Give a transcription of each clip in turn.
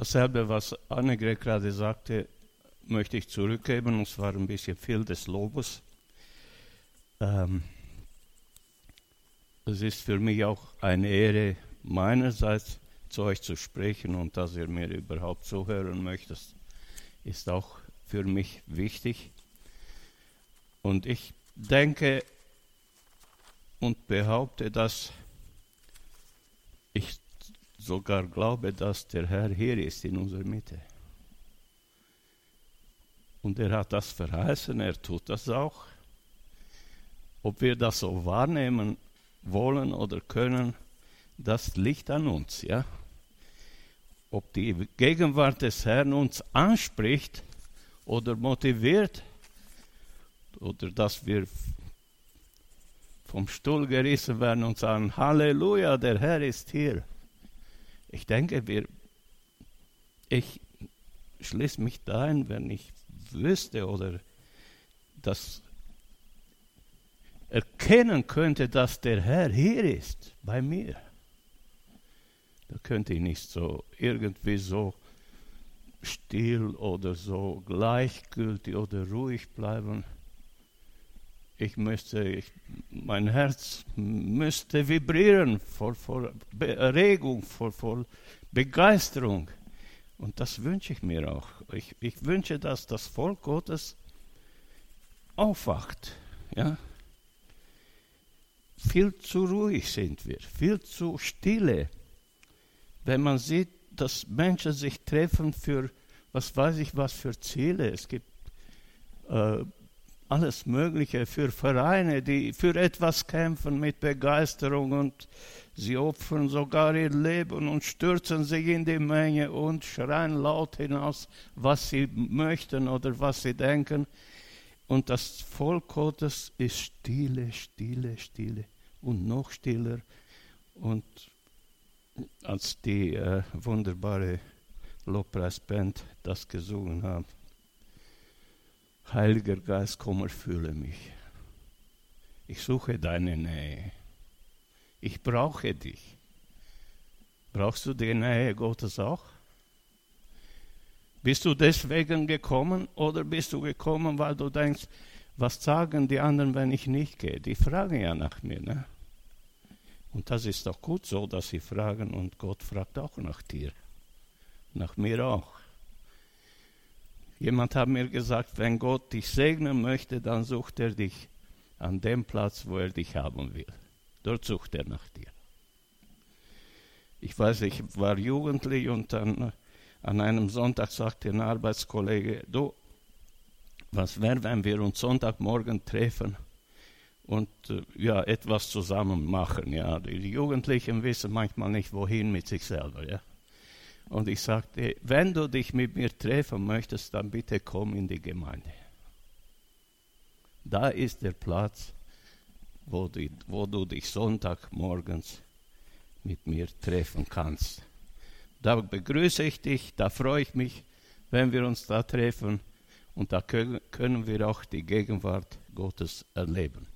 Dasselbe, was Annegret gerade sagte, möchte ich zurückgeben, und zwar ein bisschen viel des Lobes. Ähm, es ist für mich auch eine Ehre meinerseits, zu euch zu sprechen und dass ihr mir überhaupt zuhören möchtet, ist auch für mich wichtig. Und ich denke und behaupte, dass ich sogar glaube, dass der Herr hier ist in unserer Mitte. Und er hat das verheißen, er tut das auch. Ob wir das so wahrnehmen wollen oder können, das liegt an uns, ja. Ob die Gegenwart des Herrn uns anspricht oder motiviert oder dass wir vom Stuhl gerissen werden und sagen, Halleluja, der Herr ist hier. Ich denke, wir, ich schließe mich da ein, wenn ich wüsste oder das erkennen könnte, dass der Herr hier ist, bei mir. Da könnte ich nicht so irgendwie so still oder so gleichgültig oder ruhig bleiben. Ich müsste, ich, mein Herz müsste vibrieren vor, vor Erregung, vor, vor Begeisterung. Und das wünsche ich mir auch. Ich, ich wünsche, dass das Volk Gottes aufwacht. Ja? Viel zu ruhig sind wir, viel zu stille. Wenn man sieht, dass Menschen sich treffen für, was weiß ich was für Ziele. Es gibt äh, alles Mögliche für Vereine, die für etwas kämpfen mit Begeisterung und sie opfern sogar ihr Leben und stürzen sich in die Menge und schreien laut hinaus, was sie möchten oder was sie denken. Und das Volk Gottes ist stille, stille, stille und noch stiller. Und als die äh, wunderbare Lobpreisband das gesungen hat, Heiliger Geist, komm, erfülle mich. Ich suche deine Nähe. Ich brauche dich. Brauchst du die Nähe Gottes auch? Bist du deswegen gekommen oder bist du gekommen, weil du denkst, was sagen die anderen, wenn ich nicht gehe? Die fragen ja nach mir. Ne? Und das ist doch gut so, dass sie fragen und Gott fragt auch nach dir. Nach mir auch. Jemand hat mir gesagt, wenn Gott dich segnen möchte, dann sucht er dich an dem Platz, wo er dich haben will. Dort sucht er nach dir. Ich weiß, ich war jugendlich und dann an einem Sonntag sagte ein Arbeitskollege, du, was wäre, wenn wir uns Sonntagmorgen treffen und äh, ja, etwas zusammen machen. Ja. Die Jugendlichen wissen manchmal nicht, wohin mit sich selber. Ja. Und ich sagte, wenn du dich mit mir treffen möchtest, dann bitte komm in die Gemeinde. Da ist der Platz, wo du, wo du dich Sonntagmorgens mit mir treffen kannst. Da begrüße ich dich, da freue ich mich, wenn wir uns da treffen und da können wir auch die Gegenwart Gottes erleben.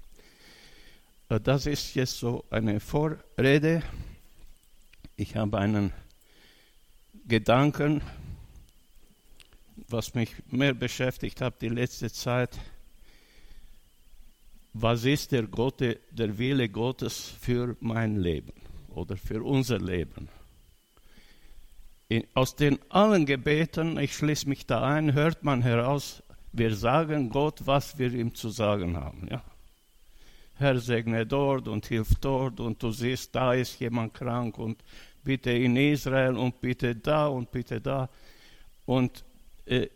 Äh, das ist jetzt so eine Vorrede. Ich habe einen Gedanken, was mich mehr beschäftigt hat die letzte Zeit. Was ist der, Gott, der Wille Gottes für mein Leben oder für unser Leben? In, aus den allen Gebeten, ich schließe mich da ein, hört man heraus, wir sagen Gott, was wir ihm zu sagen haben. Ja? Herr segne dort und hilf dort und du siehst, da ist jemand krank und bitte in Israel und bitte da und bitte da. Und äh,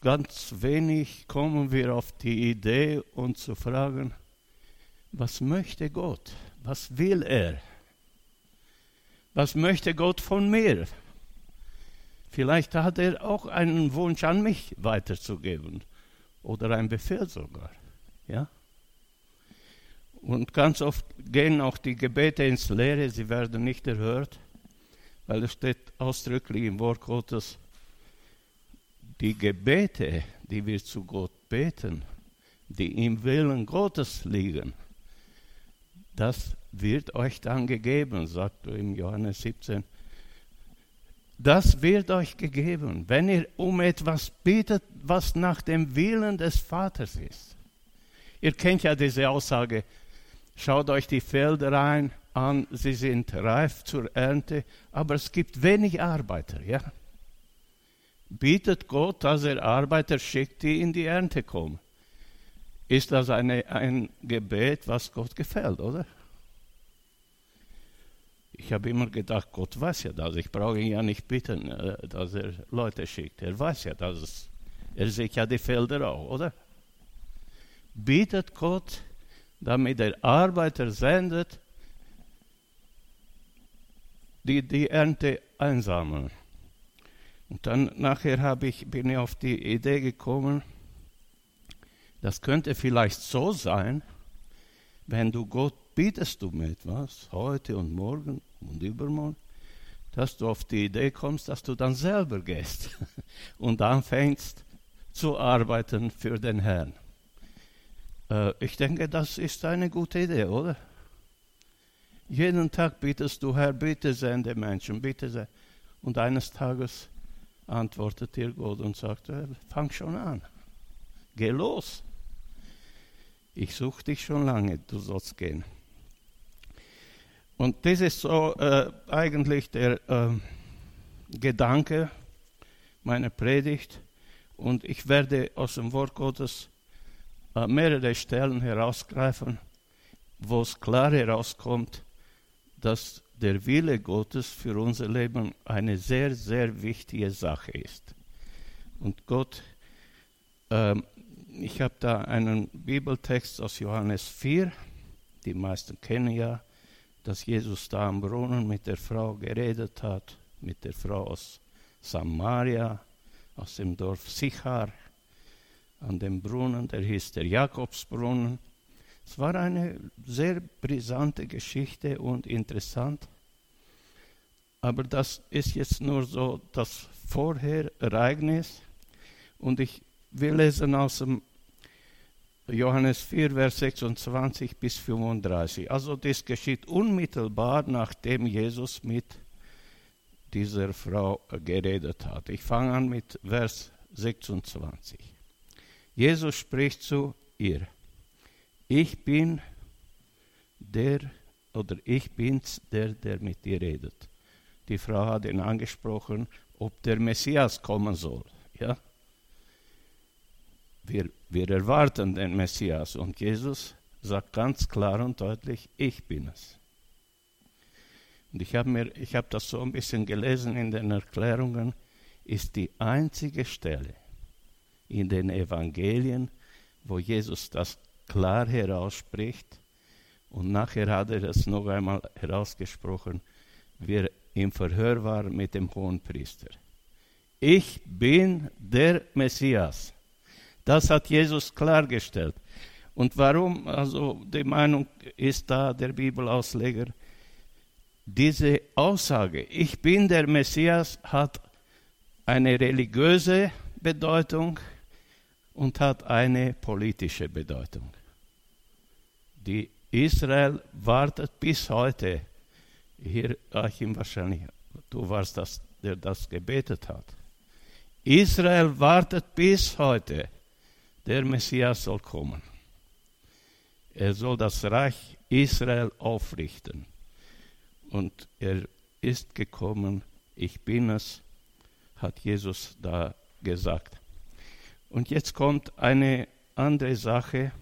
ganz wenig kommen wir auf die Idee, uns zu fragen, was möchte Gott? Was will er? Was möchte Gott von mir? Vielleicht hat er auch einen Wunsch an mich weiterzugeben oder einen Befehl sogar. Ja? Und ganz oft gehen auch die Gebete ins Leere, sie werden nicht erhört, weil es steht ausdrücklich im Wort Gottes, die Gebete, die wir zu Gott beten, die im Willen Gottes liegen, das wird euch dann gegeben, sagt er im Johannes 17, Das wird euch gegeben, wenn ihr um etwas bittet, was nach dem Willen des Vaters ist. Ihr kennt ja diese Aussage, schaut euch die Felder ein, an, sie sind reif zur Ernte, aber es gibt wenig Arbeiter. Ja? Bietet Gott, dass er Arbeiter schickt, die in die Ernte kommen. Ist das eine, ein Gebet, was Gott gefällt, oder? Ich habe immer gedacht, Gott weiß ja das. Ich brauche ihn ja nicht bitten, äh, dass er Leute schickt. Er weiß ja, dass er sieht ja die Felder auch, oder? Bietet Gott, damit der Arbeiter sendet, die die Ernte einsammeln. Und dann nachher ich, bin ich auf die Idee gekommen, das könnte vielleicht so sein, wenn du Gott bietest mir etwas, heute und morgen und übermorgen, dass du auf die Idee kommst, dass du dann selber gehst und anfängst zu arbeiten für den Herrn. Äh, ich denke, das ist eine gute Idee, oder? Jeden Tag bittest du, Herr, bitte sende Menschen, bitte sende. Und eines Tages antwortet dir Gott und sagt, äh, fang schon an, geh los. Ich suche dich schon lange, du sollst gehen. Und das ist so äh, eigentlich der äh, Gedanke meiner Predigt. Und ich werde aus dem Wort Gottes mehrere Stellen herausgreifen, wo es klar herauskommt, dass der Wille Gottes für unser Leben eine sehr, sehr wichtige Sache ist. Und Gott, ähm, ich habe da einen Bibeltext aus Johannes 4, die meisten kennen ja, dass Jesus da am Brunnen mit der Frau geredet hat, mit der Frau aus Samaria, aus dem Dorf Sichar, an dem Brunnen, der hieß der Jakobsbrunnen. Es war eine sehr brisante Geschichte und interessant. Aber das ist jetzt nur so das Vorher-Ereignis. Und ich will lesen aus dem Johannes 4, Vers 26 bis 35. Also das geschieht unmittelbar, nachdem Jesus mit dieser Frau geredet hat. Ich fange an mit Vers 26. Jesus spricht zu ihr, ich bin der oder ich bin's, der, der mit dir redet. Die Frau hat ihn angesprochen, ob der Messias kommen soll. Ja? Wir, wir erwarten den Messias und Jesus sagt ganz klar und deutlich, ich bin es. Und ich habe hab das so ein bisschen gelesen in den Erklärungen, ist die einzige Stelle in den Evangelien, wo Jesus das klar herausspricht. Und nachher hat er es noch einmal herausgesprochen, wie er im Verhör war mit dem Hohenpriester. Ich bin der Messias. Das hat Jesus klargestellt. Und warum? Also die Meinung ist da der Bibelausleger. Diese Aussage, ich bin der Messias, hat eine religiöse Bedeutung und hat eine politische Bedeutung. Die Israel wartet bis heute, hier Achim wahrscheinlich, du warst das, der das gebetet hat. Israel wartet bis heute der Messias soll kommen. Er soll das Reich Israel aufrichten. Und er ist gekommen, ich bin es, hat Jesus da gesagt. Und jetzt kommt eine andere Sache.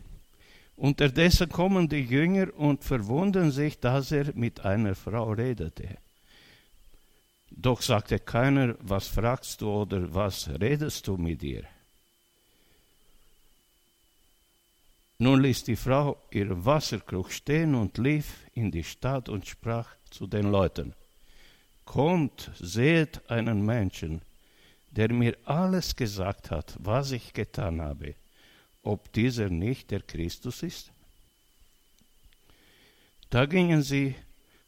Unterdessen kommen die Jünger und verwundern sich, dass er mit einer Frau redete. Doch sagte keiner, was fragst du oder was redest du mit ihr? Nun ließ die Frau ihr Wasserkrug stehen und lief in die Stadt und sprach zu den Leuten, Kommt, seht einen Menschen, der mir alles gesagt hat, was ich getan habe, ob dieser nicht der Christus ist? Da gingen sie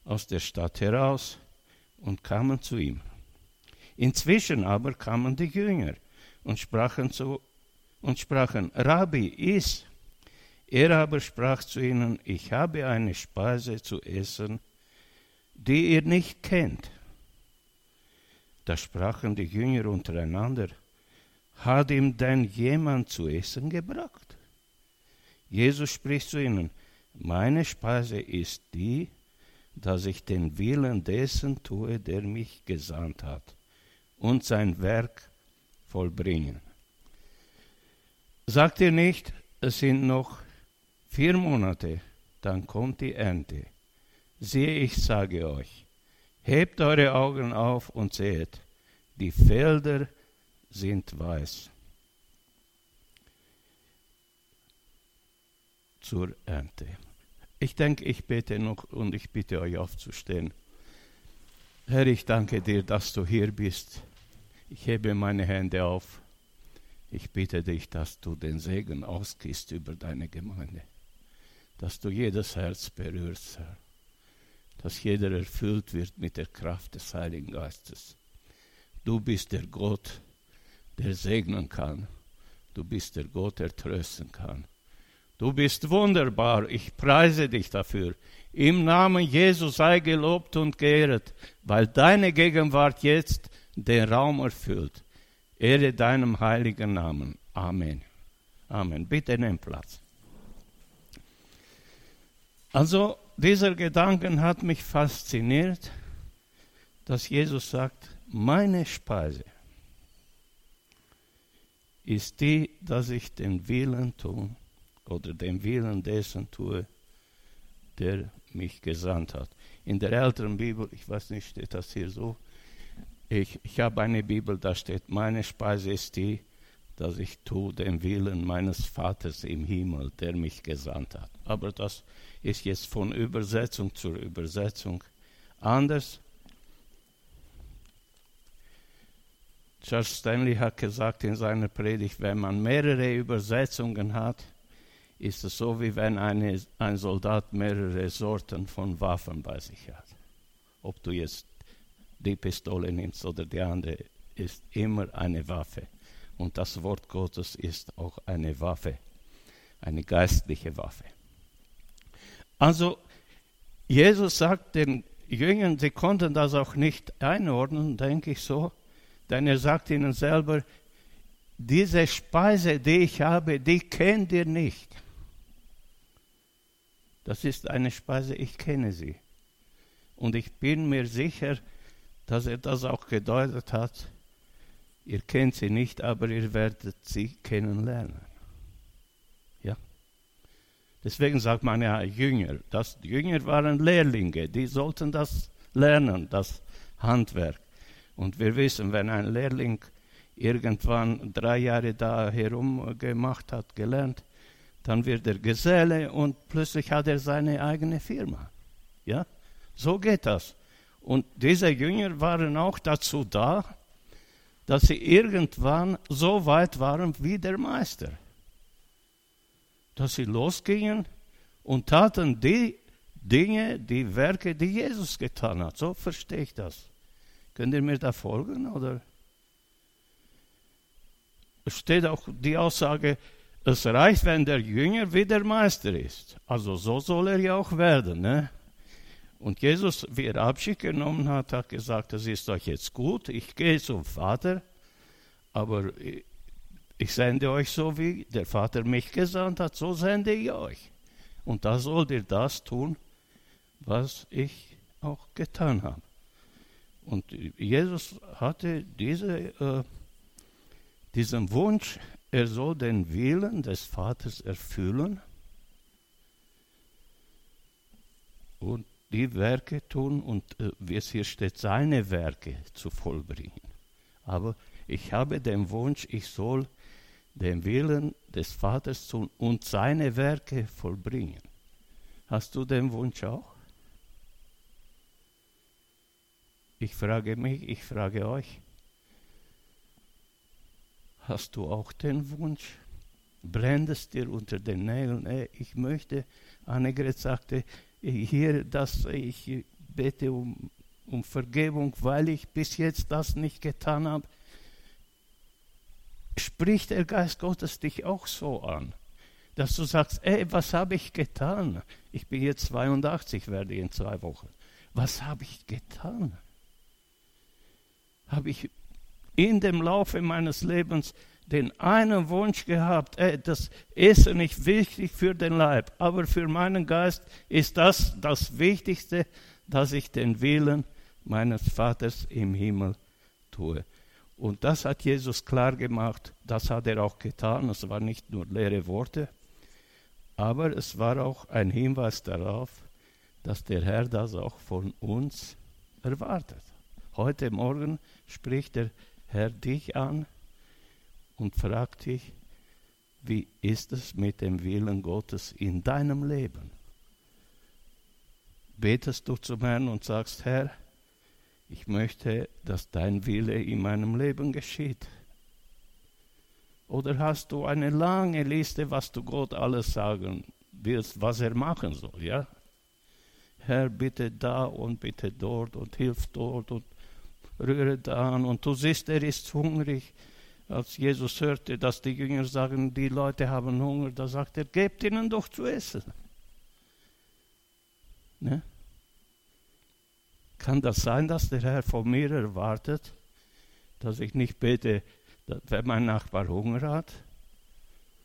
aus der Stadt heraus und kamen zu ihm. Inzwischen aber kamen die Jünger und sprachen zu und sprachen, Rabbi, iss. Er aber sprach zu ihnen, ich habe eine Speise zu essen, die ihr nicht kennt. Da sprachen die Jünger untereinander, hat ihm denn jemand zu essen gebracht? Jesus spricht zu ihnen, meine Speise ist die, dass ich den Willen dessen tue, der mich gesandt hat, und sein Werk vollbringen. Sagt ihr nicht, es sind noch vier Monate, dann kommt die Ernte. Siehe, ich sage euch, hebt eure Augen auf und seht, die Felder sind weiß. Zur Ernte. Ich denke, ich bete noch und ich bitte euch aufzustehen. Herr, ich danke dir, dass du hier bist. Ich hebe meine Hände auf. Ich bitte dich, dass du den Segen ausgießt über deine Gemeinde. Dass du jedes Herz berührst, Herr. Dass jeder erfüllt wird mit der Kraft des Heiligen Geistes. Du bist der Gott, der segnen kann. Du bist der Gott, der trösten kann. Du bist wunderbar, ich preise dich dafür. Im Namen Jesus sei gelobt und geehrt, weil deine Gegenwart jetzt den Raum erfüllt. Ehre deinem heiligen Namen. Amen. Amen. Bitte nimm Platz. Also, dieser Gedanke hat mich fasziniert, dass Jesus sagt, meine Speise ist die, dass ich den Willen tue oder den Willen dessen tue, der mich gesandt hat. In der älteren Bibel, ich weiß nicht, steht das hier so, ich, ich habe eine Bibel, da steht, meine Speise ist die, dass ich tue den Willen meines Vaters im Himmel, der mich gesandt hat. Aber das ist jetzt von Übersetzung zur Übersetzung anders. Charles Stanley hat gesagt in seiner Predigt, wenn man mehrere Übersetzungen hat, ist es so, wie wenn eine, ein Soldat mehrere Sorten von Waffen bei sich hat. Ob du jetzt die Pistole nimmst oder die andere, ist immer eine Waffe. Und das Wort Gottes ist auch eine Waffe, eine geistliche Waffe. Also, Jesus sagt den Jüngern, sie konnten das auch nicht einordnen, denke ich so, denn er sagt ihnen selber, diese Speise, die ich habe, die kennt ihr nicht. Das ist eine Speise, ich kenne sie. Und ich bin mir sicher, dass er das auch gedeutet hat. Ihr kennt sie nicht, aber ihr werdet sie kennenlernen. Ja. Deswegen sagt man ja Jünger. Das Jünger waren Lehrlinge, die sollten das lernen, das Handwerk. Und wir wissen, wenn ein Lehrling irgendwann drei Jahre da herumgemacht hat, gelernt, dann wird er Geselle und plötzlich hat er seine eigene Firma. Ja, so geht das. Und diese Jünger waren auch dazu da, dass sie irgendwann so weit waren wie der Meister. Dass sie losgingen und taten die Dinge, die Werke, die Jesus getan hat. So verstehe ich das. Könnt ihr mir da folgen? Oder? Es steht auch die Aussage, es reicht, wenn der Jünger wie der Meister ist. Also so soll er ja auch werden. Ne? Und Jesus, wie er Abschied genommen hat, hat gesagt, es ist euch jetzt gut, ich gehe zum Vater, aber ich sende euch so, wie der Vater mich gesandt hat, so sende ich euch. Und da sollt ihr das tun, was ich auch getan habe. Und Jesus hatte diese, äh, diesen Wunsch, er soll den Willen des Vaters erfüllen und die Werke tun und äh, wie es hier steht, seine Werke zu vollbringen. Aber ich habe den Wunsch, ich soll den Willen des Vaters tun und seine Werke vollbringen. Hast du den Wunsch auch? Ich frage mich, ich frage euch. Hast du auch den Wunsch? Brennt es dir unter den Nägeln? Ich möchte, Annegret sagte, hier, dass ich bete um, um Vergebung, weil ich bis jetzt das nicht getan habe. Spricht der Geist Gottes dich auch so an, dass du sagst, ey, was habe ich getan? Ich bin jetzt 82, werde in zwei Wochen. Was habe ich getan? habe ich in dem Laufe meines Lebens den einen Wunsch gehabt, ey, das Essen nicht wichtig für den Leib, aber für meinen Geist ist das das Wichtigste, dass ich den Willen meines Vaters im Himmel tue. Und das hat Jesus klar gemacht, das hat er auch getan, es waren nicht nur leere Worte, aber es war auch ein Hinweis darauf, dass der Herr das auch von uns erwartet. Heute Morgen spricht der Herr dich an und fragt dich, wie ist es mit dem Willen Gottes in deinem Leben? Betest du zum Herrn und sagst, Herr, ich möchte, dass dein Wille in meinem Leben geschieht. Oder hast du eine lange Liste, was du Gott alles sagen willst, was er machen soll, ja? Herr, bitte da und bitte dort und hilf dort und rühre da an. Und du siehst, er ist hungrig. Als Jesus hörte, dass die Jünger sagen, die Leute haben Hunger, da sagt er, gebt ihnen doch zu essen. Ne? Kann das sein, dass der Herr von mir erwartet, dass ich nicht bete, wenn mein Nachbar Hunger hat?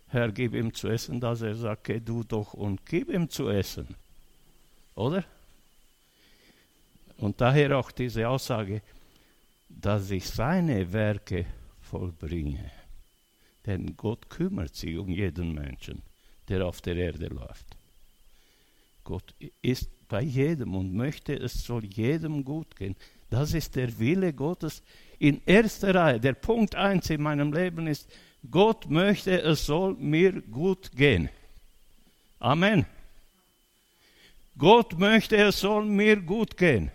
Herr, gib ihm zu essen, dass er sagt, geh du doch und gib ihm zu essen. Oder? Und daher auch diese Aussage, dass ich seine Werke vollbringe. Denn Gott kümmert sich um jeden Menschen, der auf der Erde läuft. Gott ist bei jedem und möchte, es soll jedem gut gehen. Das ist der Wille Gottes in erster Reihe. Der Punkt eins in meinem Leben ist, Gott möchte, es soll mir gut gehen. Amen. Gott möchte, es soll mir gut gehen.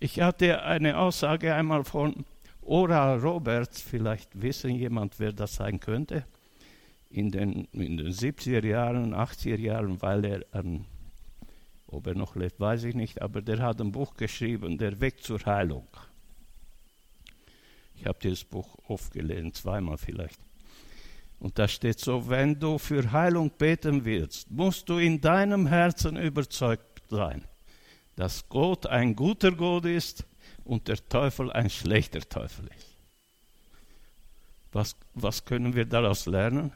Ich hatte eine Aussage einmal von Oral Roberts, vielleicht wissen jemand, wer das sein könnte, in den, in den 70er Jahren, 80er Jahren, weil er an ob er noch lebt, weiß ich nicht, aber der hat ein Buch geschrieben, Der Weg zur Heilung. Ich habe dieses Buch oft gelesen, zweimal vielleicht. Und da steht so, wenn du für Heilung beten willst, musst du in deinem Herzen überzeugt sein, dass Gott ein guter Gott ist und der Teufel ein schlechter Teufel ist. Was, was können wir daraus lernen?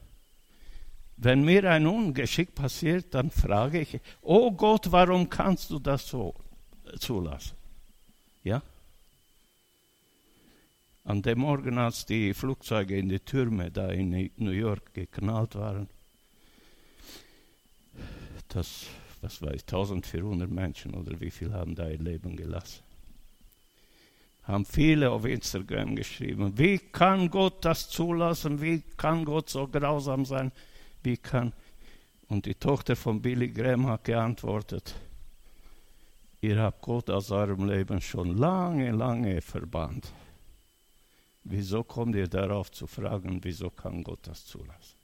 Wenn mir ein Ungeschick passiert, dann frage ich, oh Gott, warum kannst du das so zulassen? Ja? An dem Morgen, als die Flugzeuge in die Türme da in New York geknallt waren, das, was weiß ich, 1400 Menschen oder wie viel haben da ihr Leben gelassen. Haben viele auf Instagram geschrieben, wie kann Gott das zulassen, wie kann Gott so grausam sein? wie kann. Und die Tochter von Billy Graham hat geantwortet, ihr habt Gott aus eurem Leben schon lange, lange verbannt. Wieso kommt ihr darauf zu fragen, wieso kann Gott das zulassen?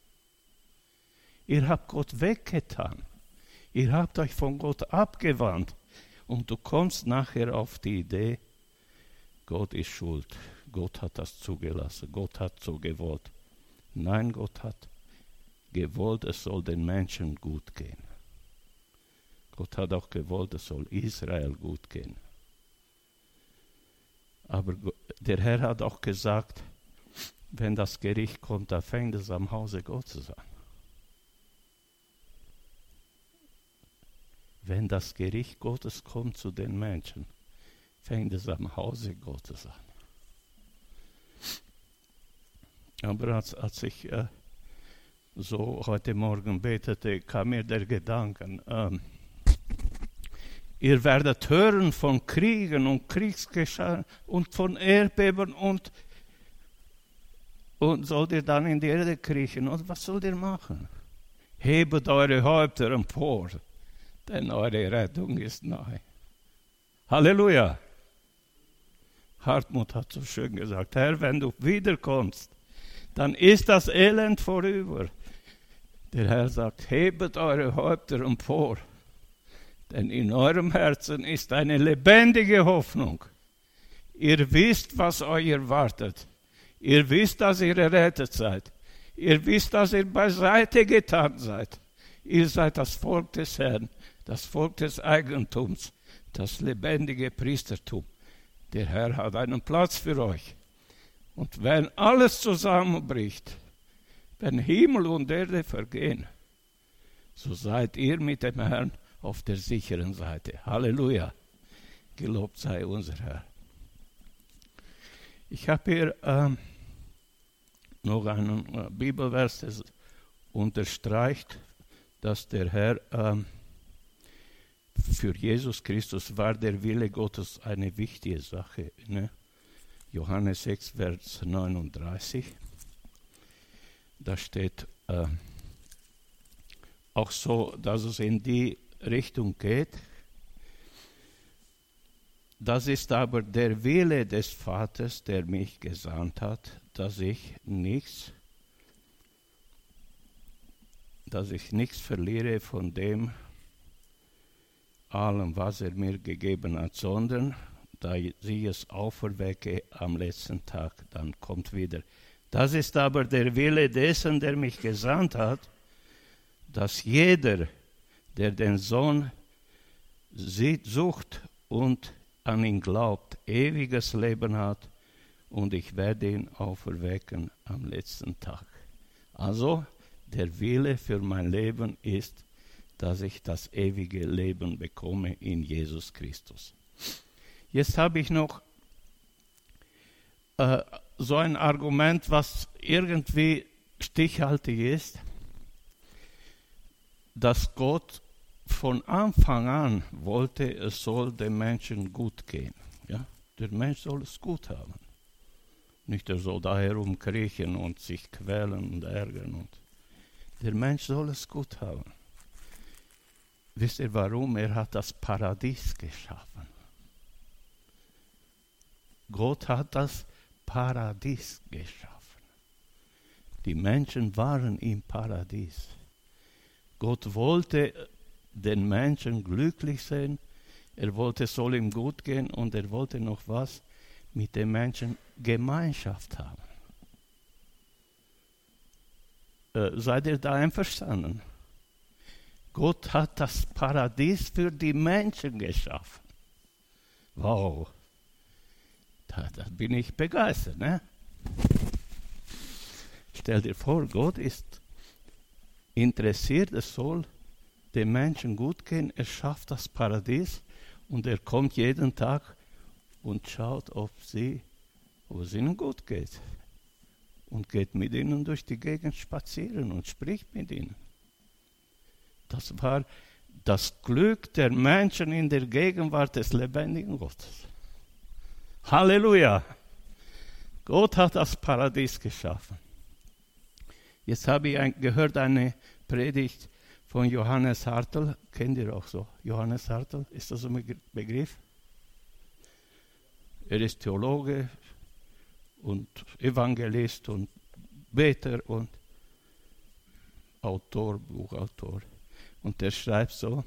Ihr habt Gott weggetan. Ihr habt euch von Gott abgewandt. Und du kommst nachher auf die Idee, Gott ist schuld. Gott hat das zugelassen. Gott hat so gewollt. Nein, Gott hat gewollt, es soll den Menschen gut gehen. Gott hat auch gewollt, es soll Israel gut gehen. Aber der Herr hat auch gesagt, wenn das Gericht kommt, da fängt es am Hause Gottes an. Wenn das Gericht Gottes kommt zu den Menschen, fängt es am Hause Gottes an. Aber als, als ich äh, so heute Morgen betete, kam mir der Gedanke, ähm, ihr werdet hören von Kriegen und Kriegsgeschehen und von Erdbeben und, und sollt ihr dann in die Erde kriechen. Und was sollt ihr machen? Hebet eure Häupter empor, denn eure Rettung ist nahe. Halleluja! Hartmut hat so schön gesagt, Herr, wenn du wiederkommst, dann ist das Elend vorüber. Der Herr sagt, hebet eure Häupter empor, denn in eurem Herzen ist eine lebendige Hoffnung. Ihr wisst, was euch erwartet. Ihr wisst, dass ihr errettet seid. Ihr wisst, dass ihr beiseite getan seid. Ihr seid das Volk des Herrn, das Volk des Eigentums, das lebendige Priestertum. Der Herr hat einen Platz für euch. Und wenn alles zusammenbricht, wenn Himmel und Erde vergehen, so seid ihr mit dem Herrn auf der sicheren Seite. Halleluja. Gelobt sei unser Herr. Ich habe hier ähm, noch einen äh, Bibelvers, der unterstreicht, dass der Herr ähm, für Jesus Christus war der Wille Gottes eine wichtige Sache. Ne? Johannes 6, Vers 39. Da steht äh, auch so, dass es in die Richtung geht. Das ist aber der Wille des Vaters, der mich gesandt hat, dass ich nichts, dass ich nichts verliere von dem allem, was er mir gegeben hat, sondern da sie es auferwecke am letzten Tag, dann kommt wieder. Das ist aber der Wille dessen, der mich gesandt hat, dass jeder, der den Sohn sieht, sucht und an ihn glaubt, ewiges Leben hat und ich werde ihn auferwecken am letzten Tag. Also der Wille für mein Leben ist, dass ich das ewige Leben bekomme in Jesus Christus. Jetzt habe ich noch äh, so ein Argument, was irgendwie stichhaltig ist, dass Gott von Anfang an wollte, es soll dem Menschen gut gehen. Ja? Der Mensch soll es gut haben. Nicht er soll da herumkriechen und sich quälen und ärgern. Und der Mensch soll es gut haben. Wisst ihr warum? Er hat das Paradies geschaffen. Gott hat das Paradies geschaffen. Die Menschen waren im Paradies. Gott wollte den Menschen glücklich sehen, er wollte, es soll ihm gut gehen und er wollte noch was mit den Menschen Gemeinschaft haben. Äh, seid ihr da einverstanden? Gott hat das Paradies für die Menschen geschaffen. Wow. Da, da bin ich begeistert. Ne? Stell dir vor, Gott ist interessiert, es soll dem Menschen gut gehen. Er schafft das Paradies und er kommt jeden Tag und schaut, ob sie, ob es ihnen gut geht. Und geht mit ihnen durch die Gegend spazieren und spricht mit ihnen. Das war das Glück der Menschen in der Gegenwart des lebendigen Gottes. Halleluja! Gott hat das Paradies geschaffen. Jetzt habe ich ein, gehört eine Predigt von Johannes Hartl. Kennt ihr auch so? Johannes Hartl, ist das ein Begriff? Er ist Theologe und Evangelist und Beter und Autor, Buchautor. Und der schreibt so,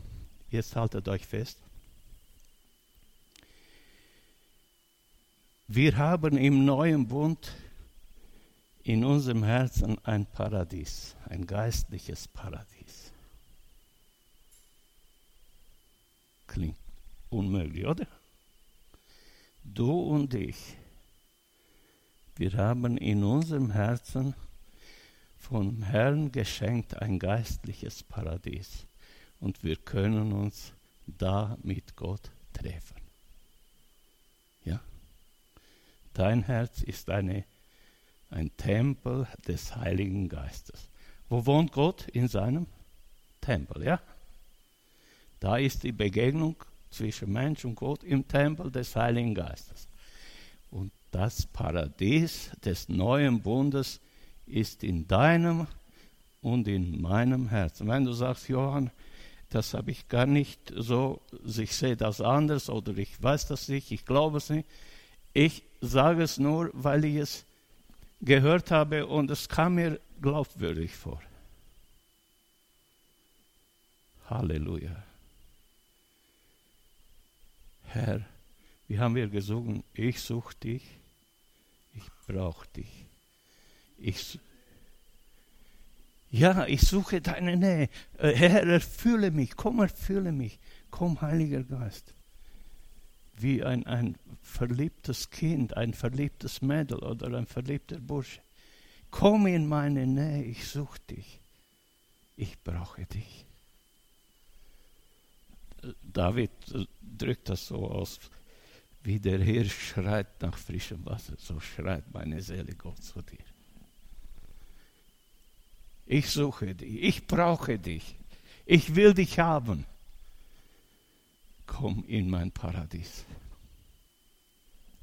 jetzt haltet euch fest. Wir haben im neuen Bund in unserem Herzen ein Paradies, ein geistliches Paradies. Klingt unmöglich, oder? Du und ich, wir haben in unserem Herzen vom Herrn geschenkt ein geistliches Paradies und wir können uns da mit Gott treffen. Ja? Dein Herz ist eine, ein Tempel des Heiligen Geistes. Wo wohnt Gott? In seinem Tempel, ja? Da ist die Begegnung zwischen Mensch und Gott im Tempel des Heiligen Geistes. Und das Paradies des neuen Bundes ist in deinem und in meinem Herzen. Wenn du sagst, Johann, das habe ich gar nicht so, ich sehe das anders oder ich weiß das nicht, ich glaube es nicht. Ich sage es nur, weil ich es gehört habe und es kam mir glaubwürdig vor. Halleluja. Herr, wie haben wir gesungen? Ich suche dich, ich brauche dich. Ich, ja, ich suche deine Nähe. Äh, Herr, erfülle mich, komm, erfülle mich. Komm, Heiliger Geist. wie ein, ein verliebtes Kind, ein verliebtes Mädel oder ein verliebter Bursche. Komm in meine Nähe, ich suche dich. Ich brauche dich. David drückt das so aus, wie der Hirsch schreit nach frischem Wasser, so schreit meine Seele Gott zu dir. Ich suche dich, ich brauche dich, ich will dich haben. Komm in mein Paradies,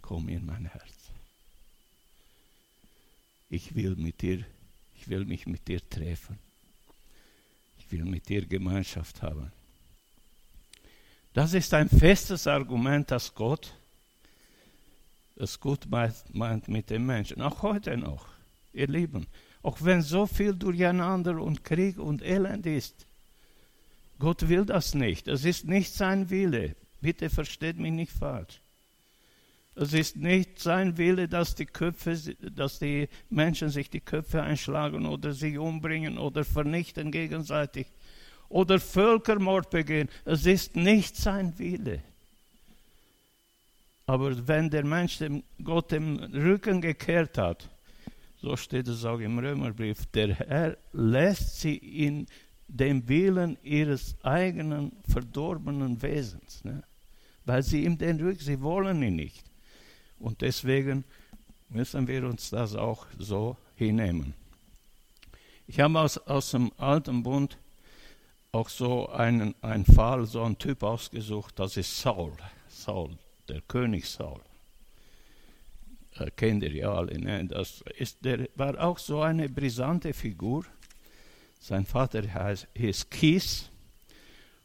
komm in mein Herz. Ich will mit dir, ich will mich mit dir treffen. Ich will mit dir Gemeinschaft haben. Das ist ein festes Argument, dass Gott es gut meint mit den Menschen. Auch heute noch, ihr Lieben. Auch wenn so viel durcheinander und Krieg und Elend ist. Gott will das nicht. Es ist nicht sein Wille. Bitte versteht mich nicht falsch. Es ist nicht sein Wille, dass die Köpfe, dass die Menschen sich die Köpfe einschlagen oder sich umbringen oder vernichten gegenseitig oder Völkermord begehen. Es ist nicht sein Wille. Aber wenn der Mensch dem Gott den Rücken gekehrt hat, so steht es auch im Römerbrief, der Herr lässt sie in dem Willen ihres eigenen verdorbenen Wesens, ne? weil sie ihm den Rücken, sie wollen ihn nicht. Und deswegen müssen wir uns das auch so hinnehmen. Ich habe aus, aus dem Alten Bund auch so einen, einen Fall, so einen Typ ausgesucht, das ist Saul. Saul, der König Saul. Äh, kennt ihr ja alle. Ne? Das ist, der war auch so eine brisante Figur. Sein Vater heißt, hieß Kies.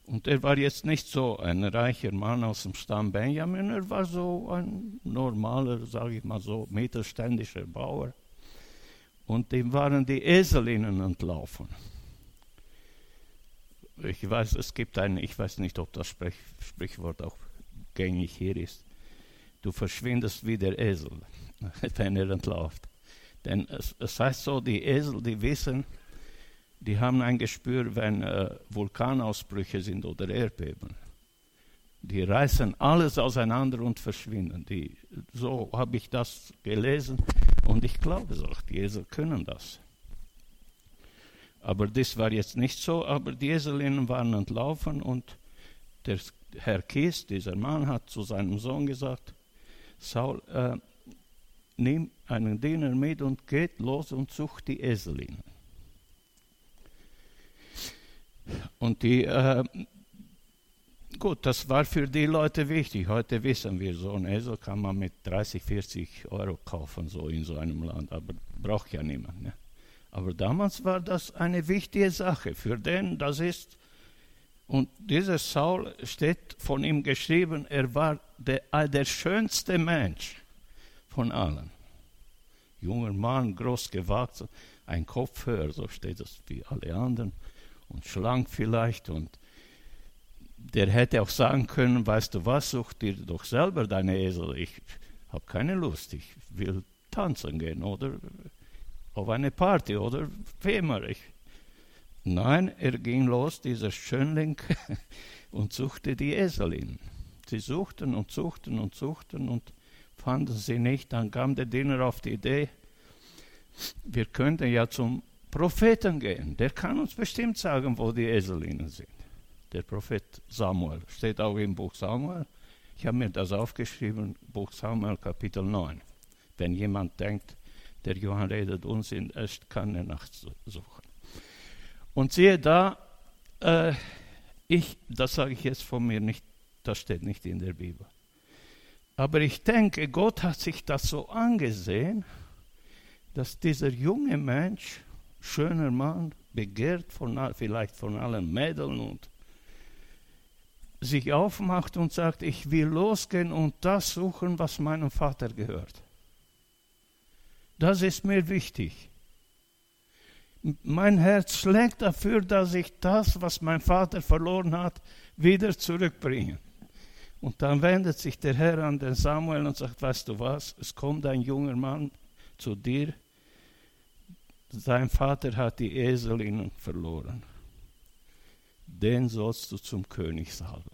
Und er war jetzt nicht so ein reicher Mann aus dem Stamm Benjamin, er war so ein normaler, sage ich mal so, mittelständischer Bauer. Und dem waren die Eselinnen entlaufen. Ich weiß, es gibt ein, ich weiß nicht, ob das Sprich, Sprichwort auch gängig hier ist. Du verschwindest wie der Esel, wenn er entläuft. Denn es, es, heißt so, die Esel, die wissen, die haben ein Gespür, wenn äh, Vulkanausbrüche sind oder Erdbeben. Die reißen alles auseinander und verschwinden. Die, so habe ich das gelesen und ich glaube es auch, die Esel können das. Aber das war jetzt nicht so, aber die Eselinnen waren entlaufen und der Herr Kies, dieser Mann, hat zu seinem Sohn gesagt, Saul, äh, nimm einen Diener mit und geht los und sucht die Eselinnen. Und die, äh, gut, das war für die Leute wichtig. Heute wissen wir, so ein Esel kann man mit 30, 40 Euro kaufen, so in so einem Land, aber braucht ja niemand. Ne? Aber damals war das eine wichtige Sache. Für den, das ist, und dieser Saul steht von ihm geschrieben, er war der, der schönste Mensch von allen. Junger Mann, groß gewachsen, ein Kopf höher, so steht es wie alle anderen, und schlank vielleicht. Und der hätte auch sagen können, weißt du was, such dir doch selber deine Esel. Ich habe keine Lust, ich will tanzen gehen oder auf eine Party oder wie immer. Ich, nein, er ging los, dieser Schönling, und suchte die Eselin. Sie suchten und suchten und suchten und fanden sie nicht. Dann kam der Diener auf die Idee, wir könnten ja zum Propheten gehen. Der kann uns bestimmt sagen, wo die Eselinnen sind. Der Prophet Samuel steht auch im Buch Samuel. Ich habe mir das aufgeschrieben, Buch Samuel Kapitel 9. Wenn jemand denkt, der Johann redet Unsinn, erst kann er nachsuchen. Und siehe da, äh, ich, das sage ich jetzt von mir nicht, das steht nicht in der Bibel. Aber ich denke, Gott hat sich das so angesehen, dass dieser junge Mensch, schöner Mann, begehrt von, vielleicht von allen Mädeln und sich aufmacht und sagt, ich will losgehen und das suchen, was meinem Vater gehört. Das ist mir wichtig. Mein Herz schlägt dafür, dass ich das, was mein Vater verloren hat, wieder zurückbringe. Und dann wendet sich der Herr an den Samuel und sagt, weißt du was, es kommt ein junger Mann zu dir, sein Vater hat die Eselinnen verloren. Den sollst du zum König salben.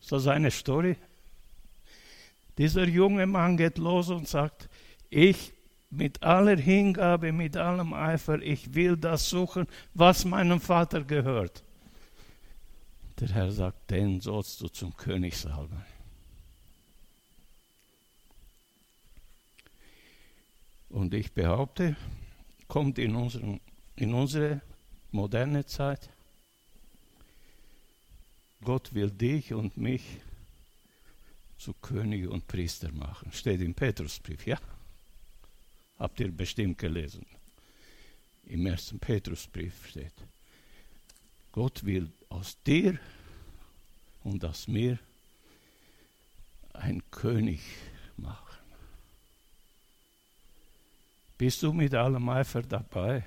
So seine Story. Dieser junge Mann geht los und sagt, ich mit aller Hingabe, mit allem Eifer, ich will das suchen, was meinem Vater gehört. Der Herr sagt, den sollst du zum König salben. Und ich behaupte, kommt in, unseren, in unsere moderne Zeit, Gott will dich und mich zu König und Priester machen. Steht im Petrusbrief, ja? Habt ihr bestimmt gelesen. Im ersten Petrusbrief steht, Gott will aus dir und aus mir ein König machen. Bist du mit allem Eifer dabei,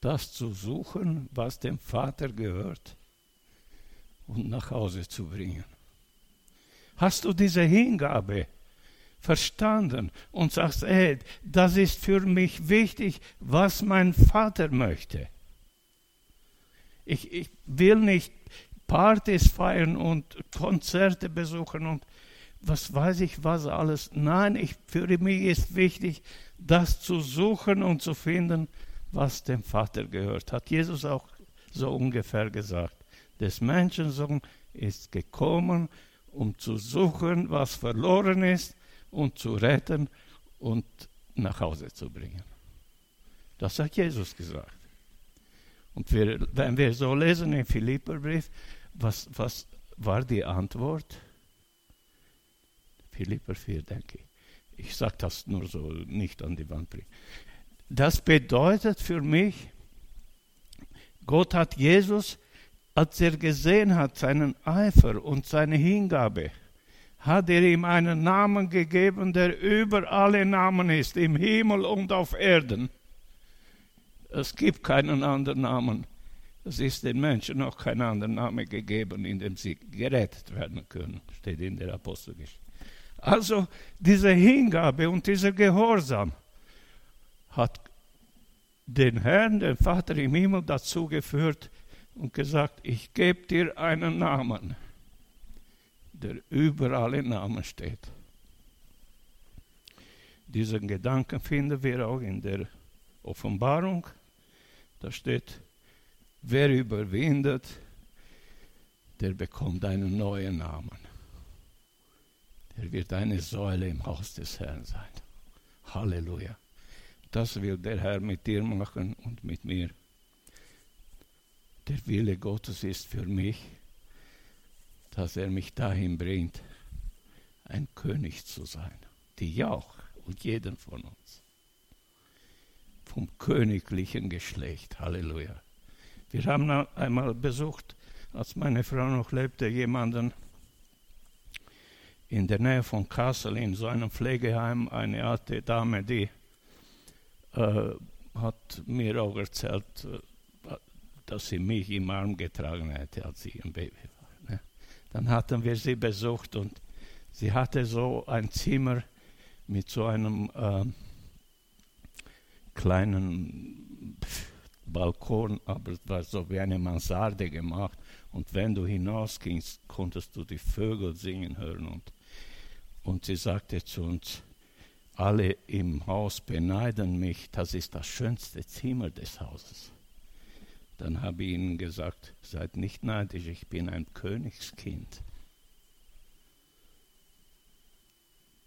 das zu suchen, was dem Vater gehört, und nach Hause zu bringen? Hast du diese Hingabe verstanden und sagst, ey, das ist für mich wichtig, was mein Vater möchte? Ich, ich will nicht Partys feiern und Konzerte besuchen und was weiß ich was alles. Nein, ich, für mich ist wichtig, das zu suchen und zu finden, was dem Vater gehört. Hat Jesus auch so ungefähr gesagt. Des Menschensohn ist gekommen, um zu suchen, was verloren ist und zu retten und nach Hause zu bringen. Das hat Jesus gesagt. Und wir, wenn wir so lesen im Philipperbrief, was, was war die Antwort? Philipper 4, denke ich. Ich sage das nur so, nicht an die Wand bringen. Das bedeutet für mich, Gott hat Jesus, als er gesehen hat, seinen Eifer und seine Hingabe, hat er ihm einen Namen gegeben, der über alle Namen ist, im Himmel und auf Erden. Es gibt keinen anderen Namen. Es ist den Menschen noch kein anderer Name gegeben, in dem sie gerettet werden können, steht in der Apostelgeschichte. Also diese Hingabe und dieser Gehorsam hat den Herrn, den Vater im Himmel dazu geführt und gesagt, ich gebe dir einen Namen der über alle Namen steht. Diesen Gedanken finden wir auch in der Offenbarung. Da steht, wer überwindet, der bekommt einen neuen Namen. Der wird eine Säule im Haus des Herrn sein. Halleluja. Das will der Herr mit dir machen und mit mir. Der Wille Gottes ist für mich, dass er mich dahin bringt, ein König zu sein. Die auch und jeden von uns. Vom königlichen Geschlecht. Halleluja. Wir haben einmal besucht, als meine Frau noch lebte, jemanden in der Nähe von Kassel in so einem Pflegeheim, eine alte Dame, die äh, hat mir auch erzählt, äh, dass sie mich im Arm getragen hätte, als ich ein Baby war. Dann hatten wir sie besucht und sie hatte so ein Zimmer mit so einem äh, kleinen Balkon, aber es war so wie eine Mansarde gemacht. Und wenn du hinausgingst, konntest du die Vögel singen hören. Und, und sie sagte zu uns, alle im Haus beneiden mich, das ist das schönste Zimmer des Hauses. Dann habe ich ihnen gesagt, seid nicht neidisch, ich bin ein Königskind.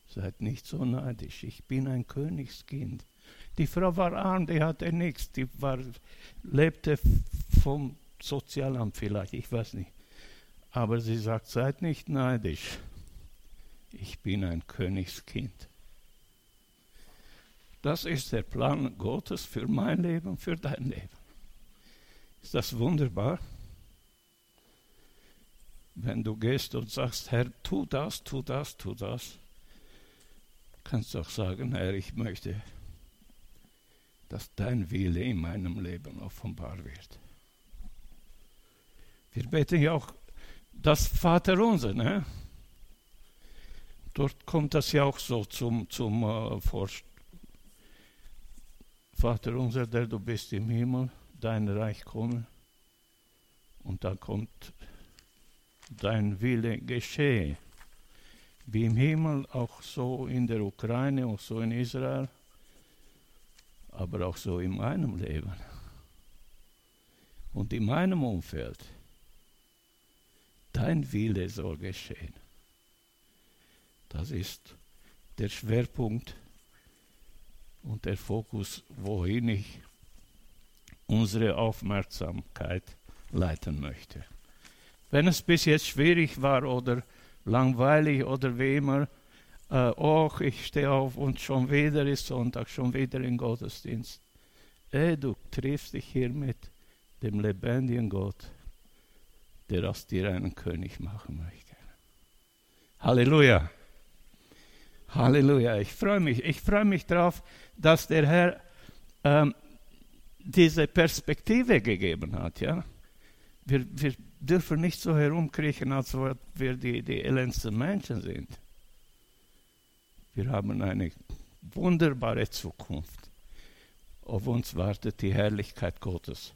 Seid nicht so neidisch, ich bin ein Königskind. Die Frau war arm, die hatte nichts, die war, lebte vom Sozialamt vielleicht, ich weiß nicht. Aber sie sagt, seid nicht neidisch, ich bin ein Königskind. Das ist der Plan Gottes für mein Leben, für dein Leben. Ist das wunderbar? Wenn du gehst und sagst, Herr, tu das, tu das, tu das, kannst du auch sagen, Herr, ich möchte, dass dein Wille in meinem Leben offenbar wird. Wir beten ja auch das Vaterunser, ne? Dort kommt das ja auch so zum, zum äh, Vater unser, der du bist im Himmel, dein Reich komme. Und dann kommt dein Wille geschehe, wie im Himmel, auch so in der Ukraine, auch so in Israel, aber auch so in meinem Leben und in meinem Umfeld. Dein Wille soll geschehen. Das ist der Schwerpunkt und der Fokus, wohin ich unsere Aufmerksamkeit leiten möchte. Wenn es bis jetzt schwierig war oder langweilig oder wie immer, äh, oh, ich stehe auf und schon wieder ist Sonntag, schon wieder im Gottesdienst. Ey, du triffst dich hier mit dem lebendigen Gott, der aus dir einen König machen möchte. Halleluja. Halleluja. Ich freue mich. Ich freue mich darauf, dass der Herr ähm, diese Perspektive gegeben hat. Ja? Wir, wir dürfen nicht so herumkriechen, als ob wir die, die elendsten Menschen sind. Wir haben eine wunderbare Zukunft. Auf uns wartet die Herrlichkeit Gottes.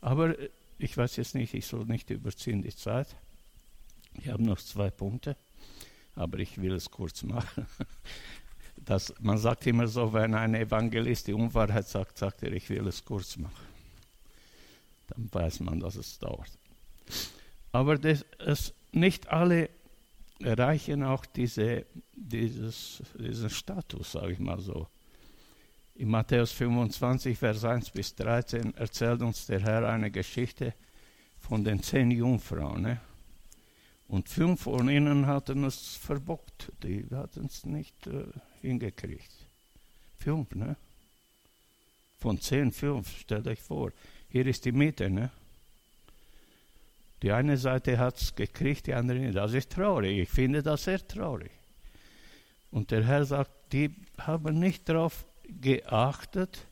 Aber ich weiß jetzt nicht, ich soll nicht überziehen die Zeit. Ich habe noch zwei Punkte, aber ich will es kurz machen. Das, man sagt immer so, wenn ein Evangelist die Unwahrheit sagt, sagt er, ich will es kurz machen. Dann weiß man, dass es dauert. Aber das, es, nicht alle erreichen auch diese, dieses, diesen Status, sage ich mal so. In Matthäus 25, Vers 1 bis 13 erzählt uns der Herr eine Geschichte von den zehn Jungfrauen. Ne? Und fünf von ihnen hatten es verbockt. Die hatten es nicht äh, hingekriegt. Fünf, ne? Von zehn, fünf, stellt euch vor. Hier ist die Mitte, ne? Die eine Seite hat es gekriegt, die andere nicht. Das ist traurig. Ich finde das sehr traurig. Und der Herr sagt, die haben nicht darauf geachtet,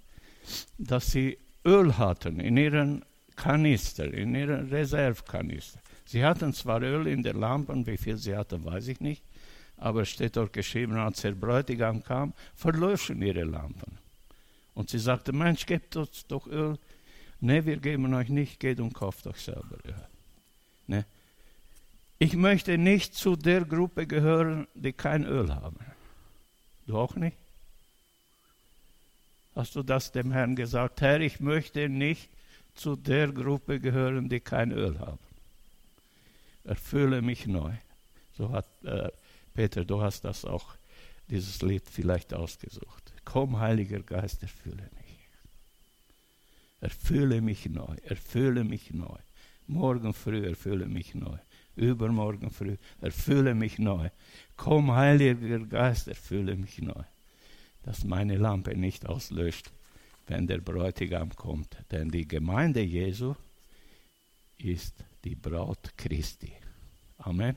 dass sie Öl hatten in ihren Kanister, in ihren Reservekanister. Sie hatten zwar Öl in der Lampen, wie viel sie hatten, weiß ich nicht, aber es steht dort geschrieben, als der Bräutigam kam, verlöschen ihre Lampen. Und sie sagte, Mensch, gebt uns doch Öl. Ne, wir geben euch nicht, geht und kauft euch selber Öl. Ne? Ich möchte nicht zu der Gruppe gehören, die kein Öl haben. Du auch nicht? Hast du das dem Herrn gesagt? Herr, ich möchte nicht zu der Gruppe gehören, die kein Öl haben. Erfülle mich neu. So hat äh, Peter, du hast das auch, dieses Lied vielleicht ausgesucht. Komm, Heiliger Geist, erfülle mich. Erfülle mich neu, erfülle mich neu. Morgen früh erfülle mich neu. Übermorgen früh erfülle mich neu. Komm, Heiliger Geist, erfülle mich neu. Dass meine Lampe nicht auslöscht, wenn der Bräutigam kommt. Denn die Gemeinde Jesu ist die Braut Christi. Amen.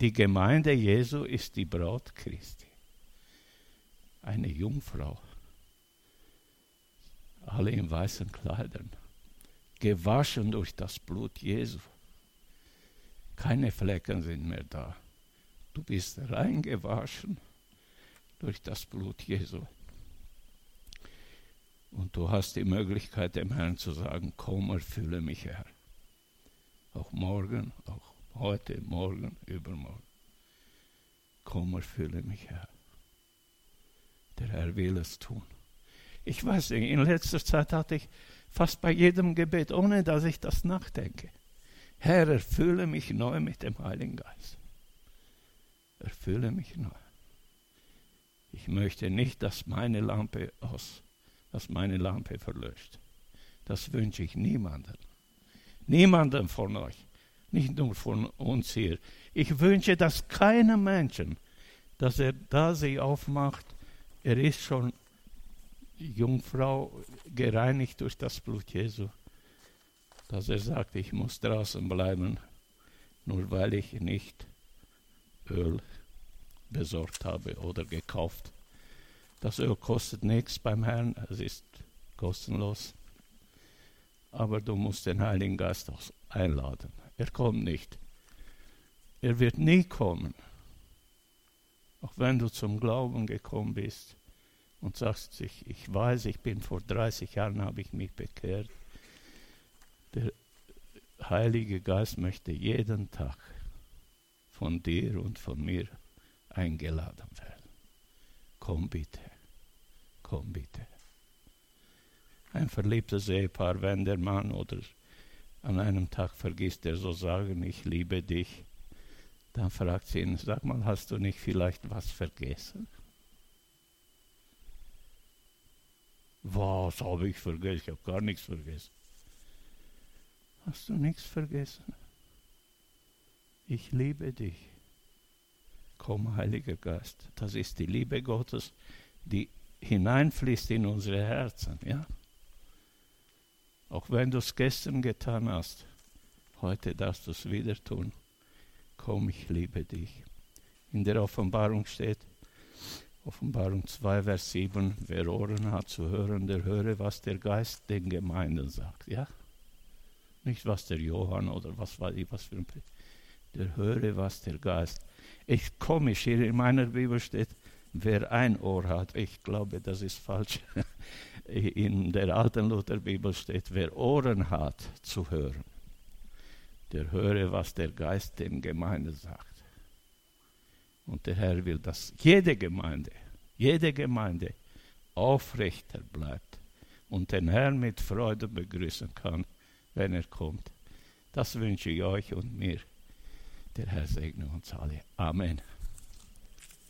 Die Gemeinde Jesu ist die Braut Christi. Eine Jungfrau. Alle in weißen Kleidern. Gewaschen durch das Blut Jesu. Keine Flecken sind mehr da. Du bist reingewaschen durch das Blut Jesu. Und du hast die Möglichkeit, dem Herrn zu sagen, komm, erfülle mich, Herr. Auch morgen, auch Heute, morgen, übermorgen. Komm, erfülle mich, Herr. Der Herr will es tun. Ich weiß nicht, in letzter Zeit hatte ich fast bei jedem Gebet, ohne dass ich das nachdenke. Herr, erfülle mich neu mit dem Heiligen Geist. Erfülle mich neu. Ich möchte nicht, dass meine Lampe aus, dass meine Lampe verlöscht. Das wünsche ich niemandem. Niemandem von euch nicht nur von uns hier. Ich wünsche, dass keinem Menschen, dass er da sich aufmacht, er ist schon Jungfrau gereinigt durch das Blut Jesu, dass er sagt, ich muss draußen bleiben, nur weil ich nicht Öl besorgt habe oder gekauft. Das Öl kostet nichts beim Herrn, es ist kostenlos. Aber du musst den Heiligen Geist auch einladen. Er kommt nicht. Er wird nie kommen. Auch wenn du zum Glauben gekommen bist und sagst, ich, ich weiß, ich bin vor 30 Jahren, habe ich mich bekehrt. Der, Heilige Geist möchte jeden Tag von dir und von mir eingeladen werden. Komm bitte, komm bitte. Ein verliebtes Ehepaar, wenn der Mann oder an einem Tag vergisst er so sagen, ich liebe dich, dann fragt sie ihn, sag mal, hast du nicht vielleicht was vergessen? Was habe ich vergessen? Ich habe gar nichts vergessen. Hast du nichts vergessen? Ich liebe dich. Komm, Heiliger Geist. Das ist die Liebe Gottes, die hineinfließt in unsere Herzen. Ja? Auch wenn du es gestern getan hast, heute darfst du es wieder tun. Komm, ich liebe dich. In der Offenbarung steht, Offenbarung 2, Vers 7, wer Ohren hat zu hören, der höre, was der Geist den Gemeinden sagt. Ja? Nicht was der Johann oder was weiß ich, was für ein Der höre, was der Geist. Ich komisch, hier in meiner Bibel steht, wer ein Ohr hat. Ich glaube, das ist falsch. In der alten Lutherbibel steht, wer Ohren hat zu hören, der höre, was der Geist den Gemeinden sagt. Und der Herr will, dass jede Gemeinde, jede Gemeinde aufrechter bleibt und den Herrn mit Freude begrüßen kann, wenn er kommt. Das wünsche ich euch und mir. Der Herr segne uns alle. Amen.